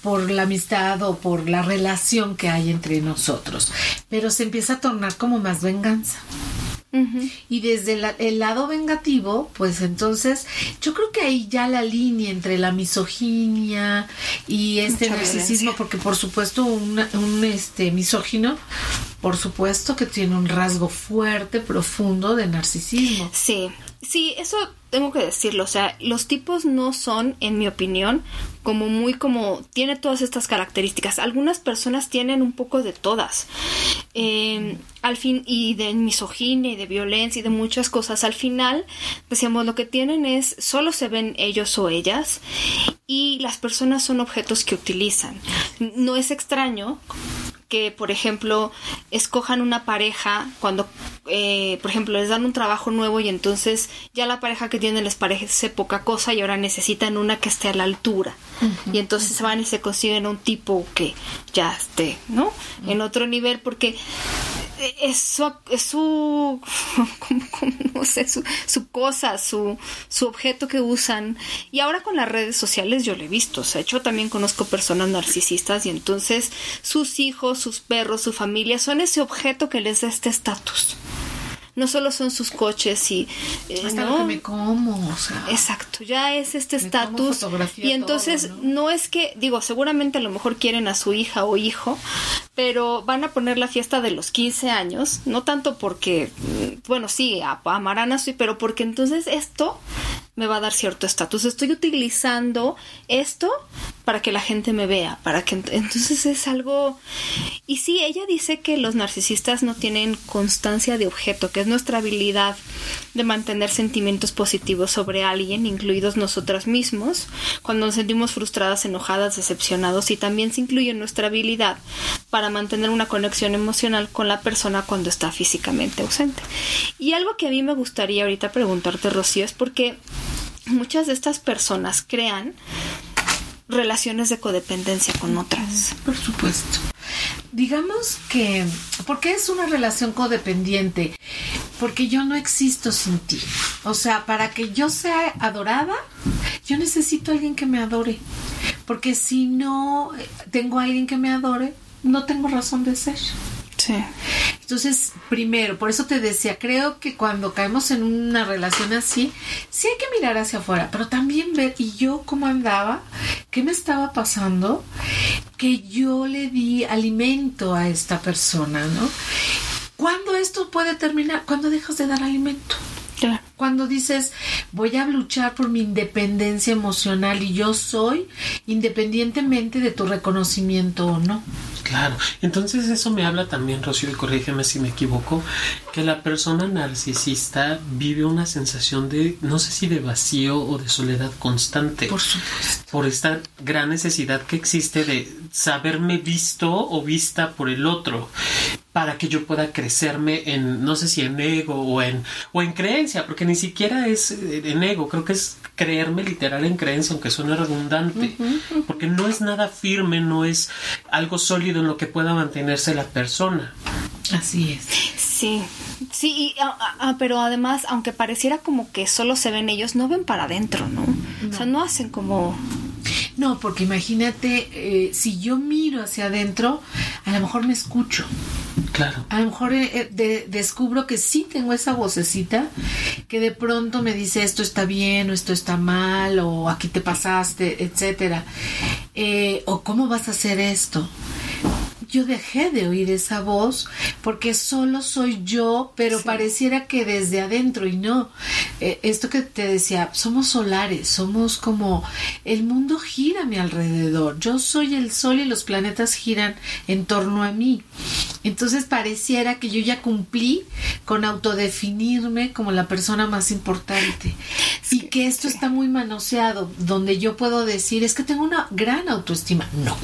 E: por la amistad o por la relación que hay entre nosotros, pero se empieza a tornar como más venganza. Y desde el lado vengativo, pues entonces yo creo que ahí ya la línea entre la misoginia y este narcisismo, porque por supuesto un este misógino, por supuesto que tiene un rasgo fuerte, profundo de narcisismo.
C: Sí, sí, eso tengo que decirlo, o sea, los tipos no son, en mi opinión, como muy como, tiene todas estas características. Algunas personas tienen un poco de todas. Em, al fin, y de misoginia y de violencia y de muchas cosas. Al final, decíamos, lo que tienen es, solo se ven ellos o ellas y las personas son objetos que utilizan. No es extraño que, por ejemplo, escojan una pareja cuando, eh, por ejemplo, les dan un trabajo nuevo y entonces ya la pareja que tienen les parece poca cosa y ahora necesitan una que esté a la altura. Y entonces van y se consiguen un tipo que ya esté, ¿no? En otro nivel porque es su, su, sé, su, su, cosa, su, su objeto que usan. Y ahora con las redes sociales yo lo he visto. O sea, yo también conozco personas narcisistas y entonces sus hijos, sus perros, su familia son ese objeto que les da este estatus no solo son sus coches y
E: eh, ¿no? que me como, o sea,
C: exacto, ya es este estatus y entonces ¿no? es que digo, seguramente a lo mejor quieren a su hija o hijo, pero van a poner la fiesta de los 15 años, no tanto porque mm, bueno, sí, amarán a su, pero porque entonces esto me va a dar cierto estatus. Estoy utilizando esto para que la gente me vea, para que entonces es algo y sí, ella dice que los narcisistas no tienen constancia de objeto, que es nuestra habilidad de mantener sentimientos positivos sobre alguien, incluidos nosotras mismos, cuando nos sentimos frustradas, enojadas, decepcionados y también se incluye nuestra habilidad para mantener una conexión emocional con la persona cuando está físicamente ausente. Y algo que a mí me gustaría ahorita preguntarte, Rocío, es porque muchas de estas personas crean relaciones de codependencia con otras.
E: Por supuesto. Digamos que, ¿por qué es una relación codependiente? Porque yo no existo sin ti. O sea, para que yo sea adorada, yo necesito a alguien que me adore. Porque si no tengo a alguien que me adore, no tengo razón de ser.
C: Sí.
E: Entonces, primero, por eso te decía, creo que cuando caemos en una relación así, sí hay que mirar hacia afuera, pero también ver, ¿y yo cómo andaba? ¿Qué me estaba pasando? Que yo le di alimento a esta persona, ¿no? ¿Cuándo esto puede terminar? Cuando dejas de dar alimento. Cuando dices, voy a luchar por mi independencia emocional y yo soy independientemente de tu reconocimiento o no.
D: Claro, entonces eso me habla también, Rocío, y corrígeme si me equivoco, que la persona narcisista vive una sensación de, no sé si de vacío o de soledad constante.
E: Por supuesto.
D: Por esta gran necesidad que existe de saberme visto o vista por el otro para que yo pueda crecerme en, no sé si en ego o en, o en creencia, porque ni siquiera es eh, en ego, creo que es creerme literal en creencia, aunque suene redundante, porque no es nada firme, no es algo sólido en lo que pueda mantenerse la persona.
E: Así es.
C: Sí, Sí, y, ah, ah, ah, pero además, aunque pareciera como que solo se ven ellos, no ven para adentro, ¿no? O sea, no hacen como...
E: No, porque imagínate, eh, si yo miro hacia adentro, a lo mejor me escucho.
D: Claro.
E: A lo mejor eh, eh, de- descubro que sí tengo esa vocecita que de pronto me dice esto está bien o esto está mal o aquí te pasaste, etcétera. Eh, o cómo vas a hacer esto. Yo dejé de oír esa voz porque solo soy yo, pero
C: Sí.
E: pareciera que desde adentro y no. Eh, esto que te decía, somos solares, somos como el mundo gira a mi alrededor. Yo soy el sol y los planetas giran en torno a mí. Entonces pareciera que yo ya cumplí con autodefinirme como la persona más importante. Y que esto está muy manoseado, donde yo puedo decir, es que tengo una gran autoestima. No,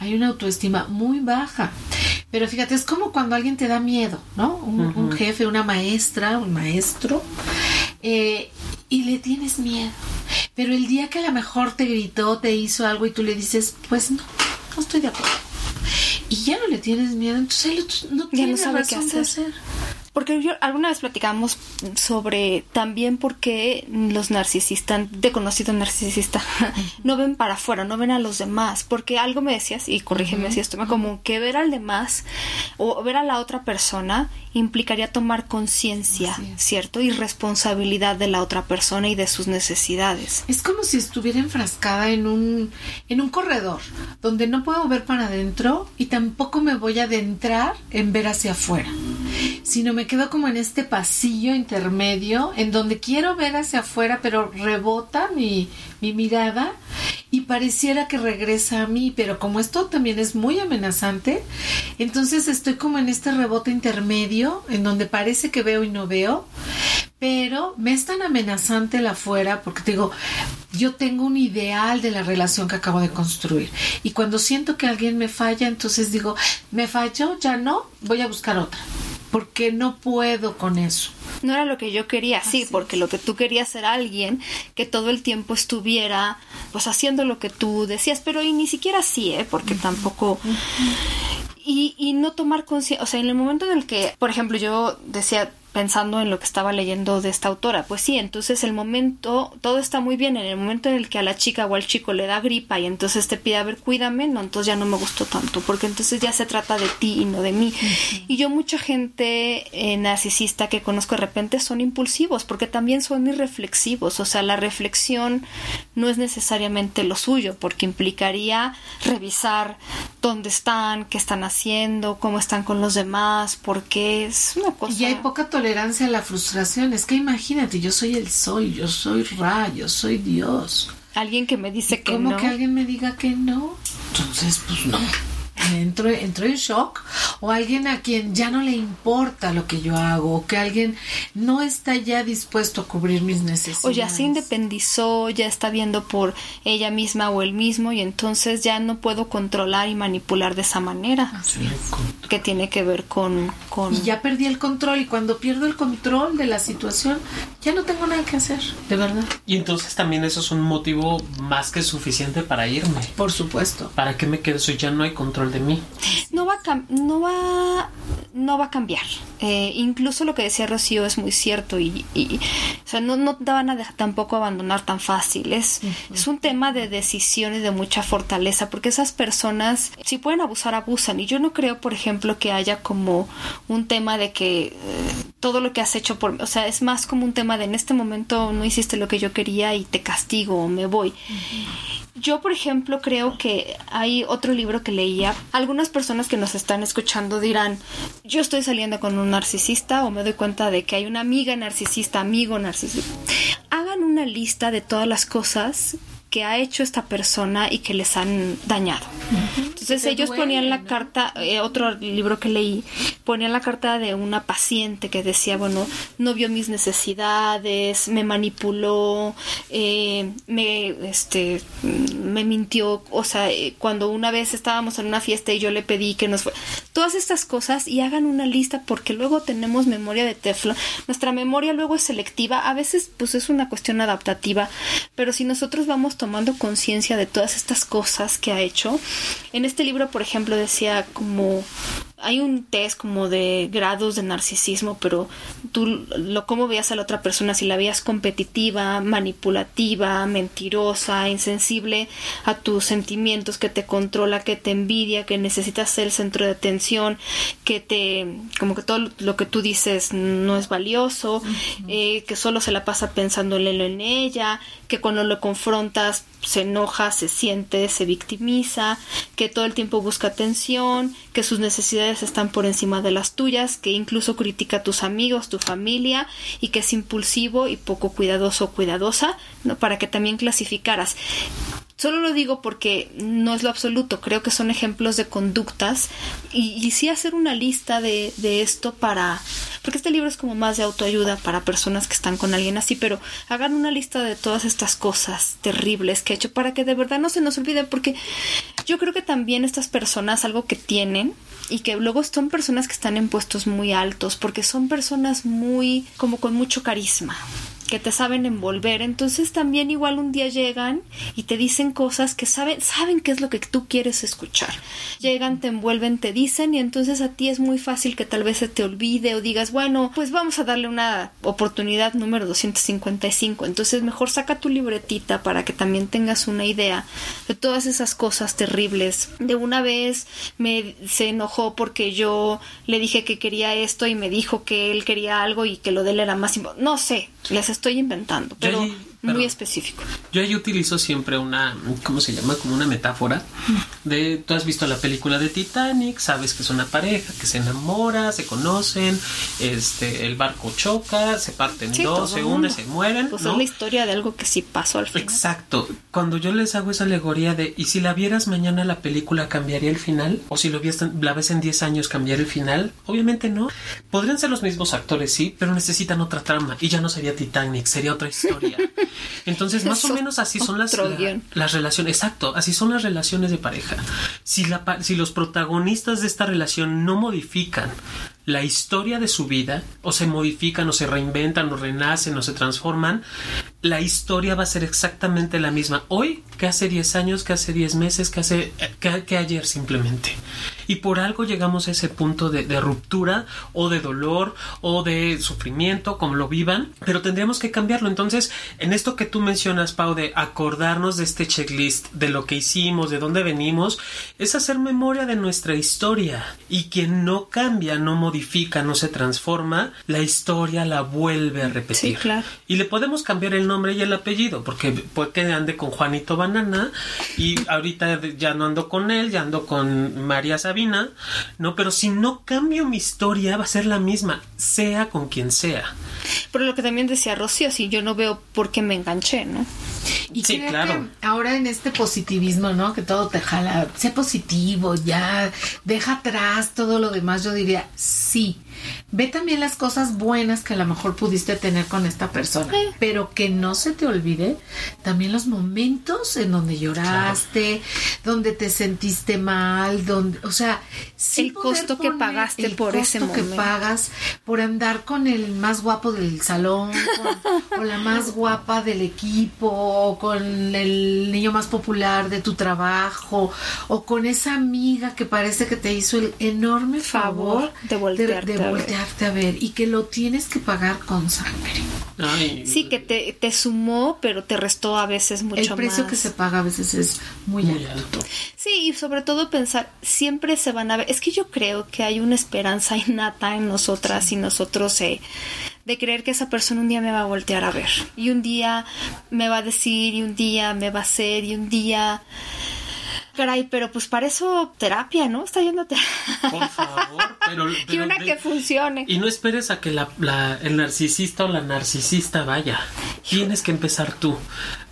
E: hay una autoestima muy baja. Pero fíjate, es como cuando alguien te da miedo, ¿no? Un, un jefe, una maestra, un maestro, eh, y le tienes miedo. Pero el día que a lo mejor te gritó, te hizo algo y tú le dices, pues no, no estoy de acuerdo. Y ya no le tienes miedo, entonces él no
C: Ya
E: tiene
C: no sabe qué
E: de
C: hacer. Porque yo alguna vez platicamos sobre también por qué los narcisistas, de conocido narcisista, no ven para afuera, no ven a los demás. Porque algo me decías, y corrígeme si esto me como que ver al demás o ver a la otra persona implicaría tomar conciencia. ¿cierto? Y responsabilidad de la otra persona y de sus necesidades.
E: Es como si estuviera enfrascada en un, en un corredor donde no puedo ver para adentro y tampoco me voy a adentrar en ver hacia afuera, sino me quedo como en este pasillo intermedio en donde quiero ver hacia afuera, pero rebota mi, mi mirada y pareciera que regresa a mí, pero como esto también es muy amenazante, entonces estoy como en este rebote intermedio en donde parece que veo y no veo, pero me es tan amenazante el afuera porque te digo, yo tengo un ideal de la relación que acabo de construir y cuando siento que alguien me falla, entonces digo, me falló, ya no, voy a buscar otra, porque no puedo con eso.
C: No era lo que yo quería, sí, porque lo que tú querías era alguien que todo el tiempo estuviera pues haciendo lo que tú decías, pero y ni siquiera así, ¿eh? Porque tampoco... Y, y no tomar conciencia, o sea, en el momento en el que, por ejemplo, yo decía, pensando en lo que estaba leyendo de esta autora, pues sí, entonces el momento, todo está muy bien, en el momento en el que a la chica o al chico le da gripa y entonces te pide, a ver, cuídame, no, entonces ya no me gustó tanto, porque entonces ya se trata de ti y no de mí. Y yo mucha gente eh, narcisista que conozco de repente son impulsivos, porque también son irreflexivos, o sea, la reflexión no es necesariamente lo suyo, porque implicaría revisar dónde están, qué están haciendo, cómo están con los demás, porque es una cosa...
E: Y hay poca tolerancia a la frustración. Es que imagínate, yo soy el soy, yo soy Ra, yo soy Dios.
C: Alguien que me dice que
E: ¿Cómo
C: no.
E: que alguien me diga que no? Entonces, pues no. Entro, entro en shock o alguien a quien ya no le importa lo que yo hago o que alguien no está ya dispuesto a cubrir mis necesidades.
C: o ya se independizó, ya está viendo por ella misma o él mismo y entonces ya no puedo controlar y manipular de esa manera
E: Así es.
C: que tiene que ver con, con
E: Y ya perdí el control y cuando pierdo el control de la situación ya no tengo nada que hacer, de verdad.
D: Y entonces también eso es un motivo más que suficiente para irme.
E: Por supuesto.
D: ¿Para qué me quedo si ya no hay control de mí?
C: no va a cam- no va no va a cambiar. Eh, incluso lo que decía Rocío es muy cierto y, y- o sea no, no te van a dejar tampoco abandonar tan fácil. Es, es un tema de decisiones de mucha fortaleza porque esas personas si pueden abusar abusan. Y yo no creo por ejemplo que haya como un tema de que eh, todo lo que has hecho por o sea es más como un tema de en este momento no hiciste lo que yo quería y te castigo o me voy yo, por ejemplo, creo que hay otro libro que leía. Algunas personas que nos están escuchando dirán, yo estoy saliendo con un narcisista o me doy cuenta de que hay una amiga narcisista, amigo narcisista. Hagan una lista de todas las cosas que ha hecho esta persona y que les han dañado. Entonces ellos
E: duele,
C: ponían la
E: ¿no?
C: carta, eh, otro libro que leí, ponían la carta de una paciente que decía, bueno, no vio mis necesidades, me manipuló, eh, me, este, me mintió, o sea, eh, cuando una vez estábamos en una fiesta y yo le pedí que nos fue, todas estas cosas y hagan una lista porque luego tenemos memoria de teflon, nuestra memoria luego es selectiva, a veces pues es una cuestión adaptativa, pero si nosotros vamos tomando conciencia de todas estas cosas que ha hecho, en este libro, por ejemplo, decía como hay un test como de grados de narcisismo, pero tú lo cómo veías a la otra persona, si la veías competitiva, manipulativa, mentirosa, insensible a tus sentimientos, que te controla, que te envidia, que necesitas ser el centro de atención, que te, como que todo lo que tú dices no es valioso, eh, que solo se la pasa pensando en ella, que cuando lo confrontas se enoja, se siente, se victimiza, que todo el tiempo busca atención, que sus necesidades están por encima de las tuyas, que incluso critica a tus amigos, tu familia y que es impulsivo y poco cuidadoso o cuidadosa, ¿no? para que también clasificaras. Solo lo digo porque no es lo absoluto, creo que son ejemplos de conductas. Y, y sí hacer una lista de, de esto para... Porque este libro es como más de autoayuda para personas que están con alguien así, pero hagan una lista de todas estas cosas terribles que he hecho para que de verdad no se nos olvide, porque yo creo que también estas personas algo que tienen y que luego son personas que están en puestos muy altos, porque son personas muy como con mucho carisma que te saben envolver. Entonces también igual un día llegan y te dicen cosas que saben, saben qué es lo que tú quieres escuchar. Llegan, te envuelven, te dicen y entonces a ti es muy fácil que tal vez se te olvide o digas, bueno, pues vamos a darle una oportunidad número 255. Entonces mejor saca tu libretita para que también tengas una idea de todas esas cosas terribles. De una vez me se enojó porque yo le dije que quería esto y me dijo que él quería algo y que lo de él era más No sé, les estoy inventando, pero
D: pero-
C: muy específico.
D: Yo ahí utilizo siempre una, ¿cómo se llama? Como una metáfora de, tú has visto la película de Titanic, sabes que es una pareja que se enamora, se conocen, este, el barco choca, se parten
C: Sí,
D: dos, se
C: mundo.
D: se mueren,
C: Pues
D: ¿no?
C: es la historia de algo que sí pasó al final.
D: Exacto. Cuando yo les hago esa alegoría de, ¿y si la vieras mañana la película cambiaría el final? ¿O si lo ves, la ves en 10 años cambiar el final? Obviamente no. Podrían ser los mismos actores, sí, pero necesitan otra trama. Y ya no sería Titanic, sería otra historia. Entonces, más o menos así son las, la- las relaciones. Exacto, así son las relaciones de pareja. Si, la, si los protagonistas de esta relación no modifican la historia de su vida, o se modifican, o se reinventan, o renacen, o se transforman, la historia va a ser exactamente la misma hoy que hace 10 años, que hace 10 meses, que hace que, ayer simplemente. Y por algo llegamos a ese punto de, de ruptura o de dolor o de sufrimiento, como lo vivan, pero tendríamos que cambiarlo. Entonces, en esto que tú mencionas, Pau, de acordarnos de este checklist, de lo que hicimos, de dónde venimos, es hacer memoria de nuestra historia. Y quien no cambia, no modifica, no se transforma, la historia la vuelve a repetir.
C: Sí, claro.
D: Y le podemos cambiar el nombre y el apellido, porque puede que ande con Juanito Banana y ahorita ya no ando con él, ya ando con María Sabina, ¿no? Pero si no cambio mi historia, va a ser la misma, sea con quien sea.
C: Pero lo que también decía Rocío, si yo no veo por qué me enganché, ¿no?
E: Y
D: Sí,
E: creo
D: claro.
E: que ahora en este positivismo, ¿no? Que todo te jala, sé positivo, ya, deja atrás todo lo demás, yo diría, sí. Ve también las cosas buenas que a lo mejor pudiste tener con esta persona, pero que no se te olvide también los momentos en donde lloraste, donde te sentiste mal, donde, o sea, sí
C: El costo que pagaste
E: el
C: por ese
E: costo que
C: momento.
E: pagas por andar con el más guapo del salón, con, con la más guapa del equipo, o con el niño más popular de tu trabajo, o con esa amiga que parece que te hizo el enorme favor,
C: Favor de voltearte
E: de
C: a ver.
E: Voltearte a ver y que lo tienes que pagar con sangre.
D: Ay,
C: Sí, que te, te sumó, pero te restó a veces mucho
E: el precio
C: más.
E: que se paga a veces es muy,
D: muy
E: alto.
D: alto.
C: Sí, y sobre todo pensar, siempre se van a ver. Es que yo creo que hay una esperanza innata en nosotras y nosotros eh, de creer que esa persona un día me va a voltear a ver. Y un día me va a decir, y un día me va a hacer, y un día. Caray, pero pues para eso terapia, ¿no? Está yendo terapia.
D: Por favor, pero,
C: y una que funcione.
D: Y no esperes a que la, la- el narcisista o la narcisista vaya. Tienes que empezar tú.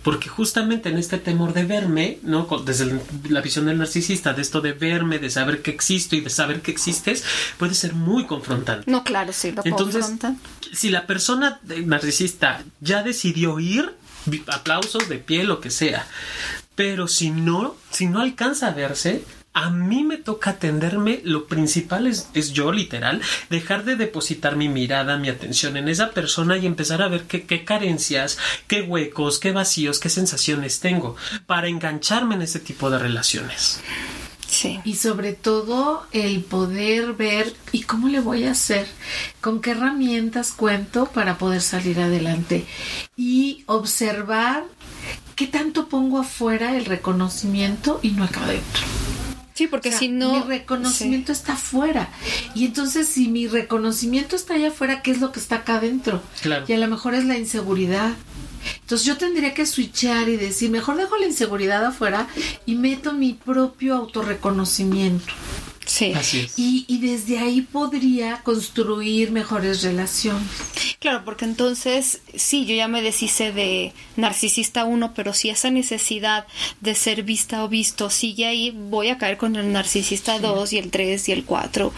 D: Porque justamente en este temor de verme, ¿no? Desde la visión del narcisista, de esto de verme, de saber que existo y de saber que existes, puede ser muy confrontante.
C: No, claro, sí, lo
D: Entonces, si la persona de- narcisista ya decidió ir, aplausos de pie, lo que sea. Pero si no, si no alcanza a verse, a mí me toca atenderme. Lo principal es, es yo, literal, dejar de depositar mi mirada, mi atención en esa persona y empezar a ver qué, qué carencias, qué huecos, qué vacíos, qué sensaciones tengo para engancharme en ese tipo de relaciones.
C: Sí.
E: Y sobre todo el poder ver y cómo le voy a hacer, con qué herramientas cuento para poder salir adelante y observar qué tanto pongo afuera el reconocimiento y no acá adentro.
C: Sí, porque
E: O sea,
C: si no...
E: Mi reconocimiento está afuera. Y entonces, si mi reconocimiento está allá afuera, ¿qué es lo que está acá adentro?
D: Claro.
E: Y a lo mejor es la inseguridad. Entonces yo tendría que switchar y decir, mejor dejo la inseguridad afuera y meto mi propio autorreconocimiento.
C: Sí.
D: Así es.
E: Y, y desde ahí podría construir mejores relaciones.
C: Claro, porque entonces, sí, yo ya me deshice de narcisista 1, pero si esa necesidad de ser vista o visto sigue ahí, voy a caer con el narcisista 2 y el 3 y el 4.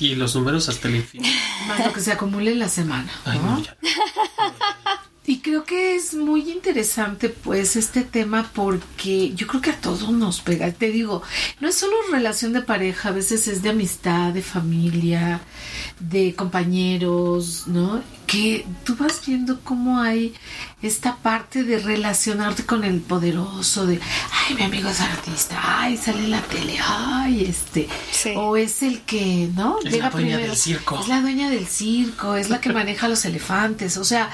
D: Y los números hasta el infinito.
E: Más lo que se acumule en la semana.
D: Ay,
E: ¿no?
D: no, ya.
E: Y creo que es muy interesante pues este tema porque yo creo que a todos nos pega. Te digo, no es solo relación de pareja, a veces es de amistad, de familia, de compañeros, ¿no? Que tú vas viendo cómo hay esta parte de relacionarte con el poderoso, de, ay, mi amigo es artista, ay, sale en la tele, ay, este,
C: Sí.
E: o es el que, ¿no?
D: Es la dueña del circo.
E: Es la dueña del circo, es la que maneja los elefantes. O sea,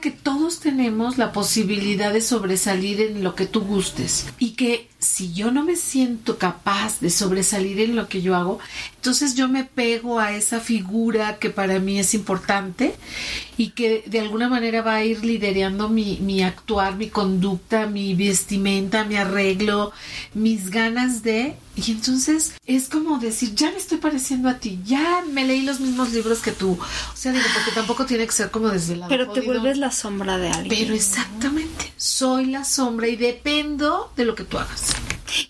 E: que todos tenemos la posibilidad de sobresalir en lo que tú gustes. Y que si yo no me siento capaz de sobresalir en lo que yo hago, entonces yo me pego a esa figura que para mí es importante y que de alguna manera va a ir liderando mi, mi actuar, mi conducta, mi vestimenta, mi arreglo, mis ganas de... Y entonces es como decir, ya me estoy pareciendo a ti, ya me leí los mismos libros que tú. O sea, digo, porque tampoco tiene que ser como desde la...
C: Pero te vuelves la sombra de alguien.
E: Pero exactamente, soy la sombra y dependo de lo que tú hagas.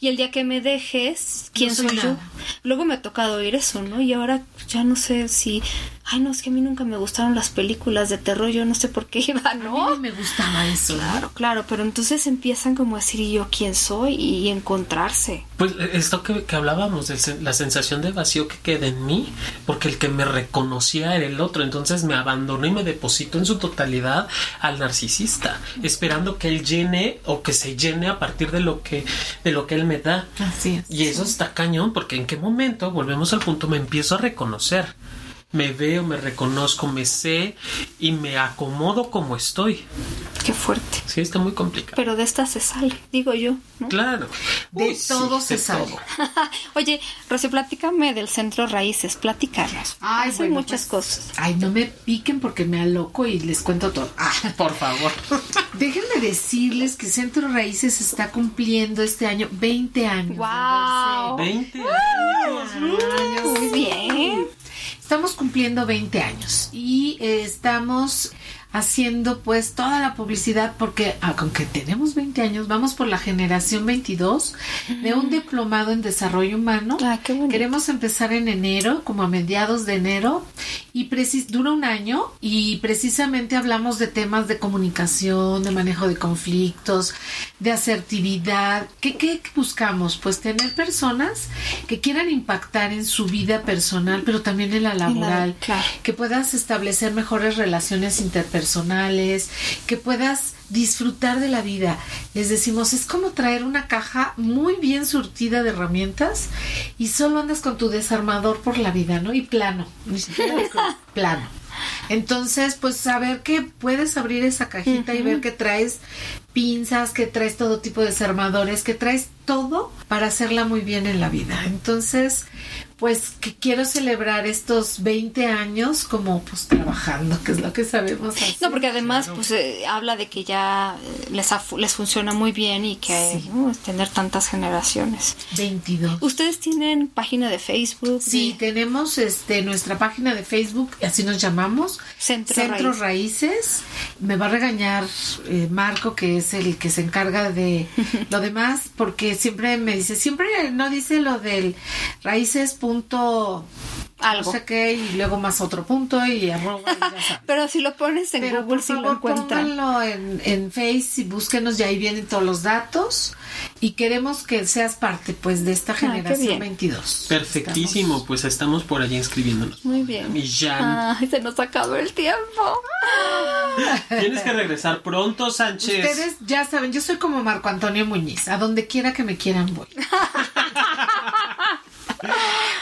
C: Y el día que me dejes, ¿quién
E: No soy
C: soy, yo? Luego me ha tocado oír eso, ¿no? Y ahora ya no sé si... Ay, no, es que a mí nunca me gustaron las películas de terror, yo no sé por qué iba,
E: A mí
C: ¿no?
E: me gustaba eso.
C: Claro, claro, pero entonces empiezan como a decir, ¿y yo quién soy? Y encontrarse.
D: Pues eh, esto que, que hablábamos, la sensación de vacío que queda en mí, porque el que me reconocía era el otro, entonces me abandonó y me depositó en su totalidad al narcisista, esperando que él llene o que se llene a partir de lo que, de lo que él me da.
E: Así es.
D: Y eso está cañón, porque en qué momento, volvemos al punto, me empiezo a reconocer. Me veo, me reconozco, me sé y me acomodo como estoy.
C: Qué fuerte.
D: Sí, está muy complicado.
C: Pero de esta se sale, digo yo, ¿no?
D: Claro.
E: De
D: Uy, sí,
E: todo se
D: de
E: sale.
D: todo.
C: Oye, Rosy, platícame del centro Raíces, platícanos.
E: Ay,
C: Hacen
E: bueno,
C: muchas
E: pues,
C: cosas.
E: Ay, no me piquen porque me aloco y les cuento todo. Ah,
D: Por favor.
E: déjenme decirles que Centro Raíces está cumpliendo este año 20 años.
C: ¡Guau!
D: 20
E: haberse-
D: años.
C: Muy bien.
E: Estamos cumpliendo 20 años y eh, estamos haciendo pues toda la publicidad porque ah, aunque tenemos 20 años, vamos por la generación 22 de un diplomado en desarrollo humano.
C: Ah, qué.
E: Queremos empezar en enero, como a mediados de enero, y precis- dura un año y precisamente hablamos de temas de comunicación, de manejo de conflictos, de asertividad. ¿Qué, qué buscamos? Pues tener personas que quieran impactar en su vida personal, pero también en la laboral,
C: claro.
E: que puedas establecer mejores relaciones interpersonales, que puedas disfrutar de la vida. Les decimos, es como traer una caja muy bien surtida de herramientas y solo andas con tu desarmador por la vida, ¿no? Y plano, ni siquiera plano. Entonces, pues saber que puedes abrir esa cajita y ver que traes pinzas, que traes todo tipo de desarmadores, que traes todo para hacerla muy bien en la vida. Entonces, pues que quiero celebrar estos 20 años como pues trabajando, que es lo que sabemos hacer.
C: No, porque además pues eh, habla de que ya eh, les, les funciona muy bien y que
E: Sí.
C: uh, tener tantas generaciones.
E: 22.
C: ¿Ustedes tienen página de Facebook?
E: Sí,
C: de
E: tenemos este nuestra página de Facebook, así nos llamamos,
C: Centro.
E: Raíces. Me va a regañar eh, Marco, que es el que se encarga de lo demás, porque siempre me dice, siempre no dice lo del raíces punto
C: algo.
E: no sé qué, y luego más otro punto y arroba, y ya.
C: Pero si lo pones en
E: Pero
C: Google,
E: por
C: si lo encuentran.
E: pónganlo en, en Face y búsquenos, y ahí vienen todos los datos. Y queremos que seas parte, pues, de esta
C: Ah,
E: generación
C: bien.
E: 22.
D: Perfectísimo, pues estamos por allá inscribiéndonos.
C: Muy bien.
D: Mi Jan.
C: Ay, se nos acabó el tiempo.
D: Tienes que regresar pronto, Sánchez.
E: Ustedes ya saben, yo soy como Marco Antonio Muñiz. A donde quiera que me quieran voy.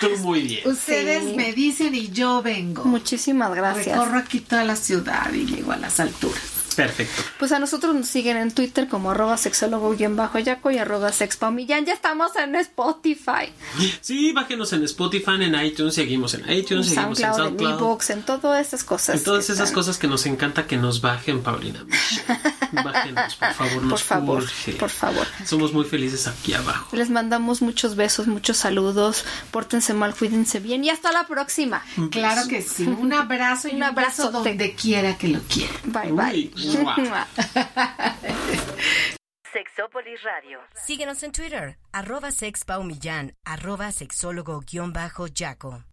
D: Tú muy bien.
E: Ustedes
C: Sí.
E: me dicen y yo vengo.
C: Muchísimas gracias.
E: Recorro aquí toda la ciudad y llego a las alturas.
D: Perfecto.
C: Pues a nosotros nos siguen en Twitter como arroba sexólogo-yaco y arroba sexpaumillán. Ya estamos en Spotify,
D: Sí, bájenos en Spotify, en iTunes, seguimos en iTunes,
C: en
D: seguimos en
C: SoundCloud, en eBooks, en todas esas cosas.
D: En todas
C: que
D: esas
C: están.
D: cosas que nos encanta que nos bajen, Paulina. Bájenos, por favor, nos
C: Por favor,
D: urge.
C: por favor.
D: Somos muy felices aquí abajo.
C: Les mandamos muchos besos, muchos saludos. Pórtense mal, cuídense bien y hasta la próxima.
E: Claro que sí. Un abrazo y
C: Un
E: un, abrazo donde quiera que lo quieran.
C: Bye,
D: Uy,
C: bye.
B: Sexópolis Radio. Síguenos en Twitter, arroba sexpaumillán, arroba sexólogo-yaco.